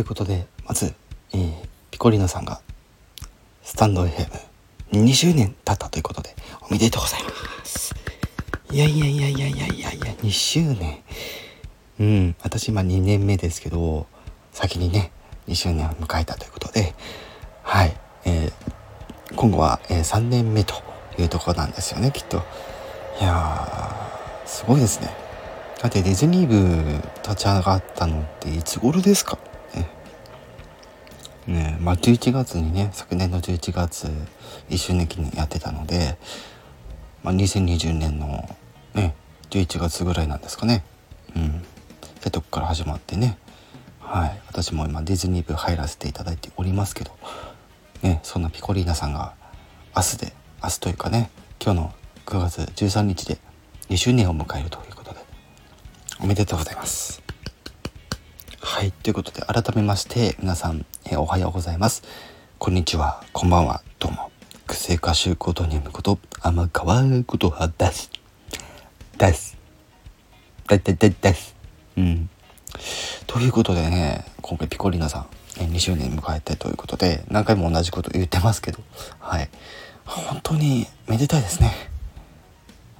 ということでまず、えー、ピコリノさんがスタンド FM2 周年経ったということでおめでとうございます。いやいやいやいやいやいやいや2周年。うん私今2年目ですけど先にね2周年を迎えたということではい、えー、今後は、えー、3年目というところなんですよねきっと。いやーすごいですね。だってディズニー部立ち上がったのっていつ頃ですか？ねまあ11月にね昨年の11月1周年記念やってたので、まあ、2020年のね11月ぐらいなんですかね。うん。ってとこから始まってね。はい。私も今ディズニー部入らせていただいておりますけどねそんなピコリーナさんが明日で明日というかね今日の9月13日で2周年を迎えるということでおめでとうございます。はい、ということで改めまして皆さん、えー、おはようございます。こんにちは、こんばんは、どうも。癖歌手ことネムこと天川ことはです。です。だだだです。うん。ということでね、今回ピコリナさん、えー、2周年迎えてということで、何回も同じこと言ってますけど、はい。本当にめでたいですね。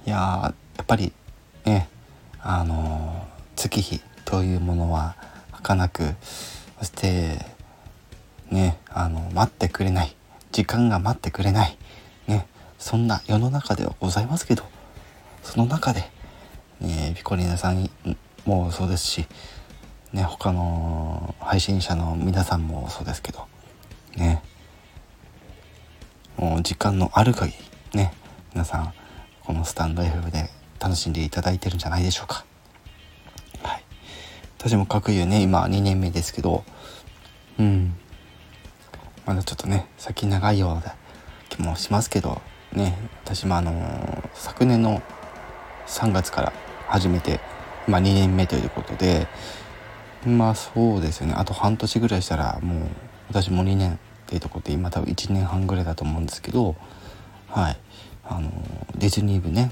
いややっぱりね、あの月日というものは儚くそしてねあの待ってくれない時間が待ってくれないねそんな世の中ではございますけどその中で、ね、ピコリーナさんもそうですし、ね、他の配信者の皆さんもそうですけどねもう時間のある限りね皆さんこのスタンド FM で楽しんでいただいてるんじゃないでしょうか。私も各有ね、今2年目ですけど、うん。まだちょっとね、先長いような気もしますけど、ね、私もあのー、昨年の3月から始めて、まあ2年目ということで、まあそうですよね、あと半年ぐらいしたらもう私も2年っていうとこで今多分1年半ぐらいだと思うんですけど、はい。あのディズニー部ね。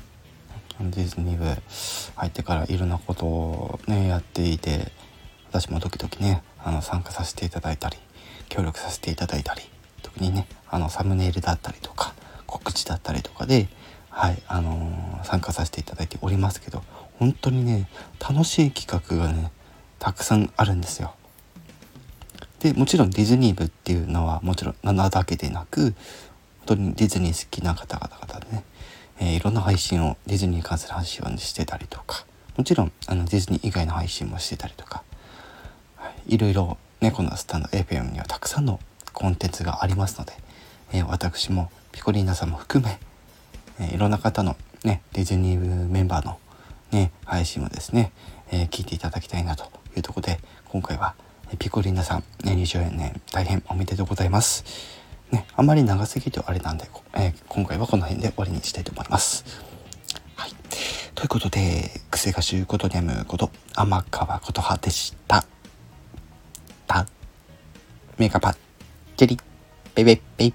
ディズニー部。入ってからいろんなことをねやっていて私も時々ねあの参加させていただいたり協力させていただいたり特にねあのサムネイルだったりとか告知だったりとかではいあのー、参加させていただいておりますけど本当にね楽しい企画がねたくさんあるんですよ。でもちろんディズニー部っていうのはもちろん7だけでなく本当にディズニー好きな方々でねえー、いろんな配信をディズニーに関する配信をしてたりとかもちろんあのディズニー以外の配信もしてたりとか、はい、いろいろねこのスタンド FM にはたくさんのコンテンツがありますので、えー、私もピコリーナさんも含め、えー、いろんな方のねディズニーメンバーのね配信をですね、え聞いていただきたいなというとこで今回はピコリーナさん、ね、20年大変おめでとうございます。ね、あまり長すぎてあれなんで、えー、今回はこの辺で終わりにしたいと思います。はい。ということで、癖が習ことやむこと、天川琴葉でした。た、メガパッチェリ、ベベベイ。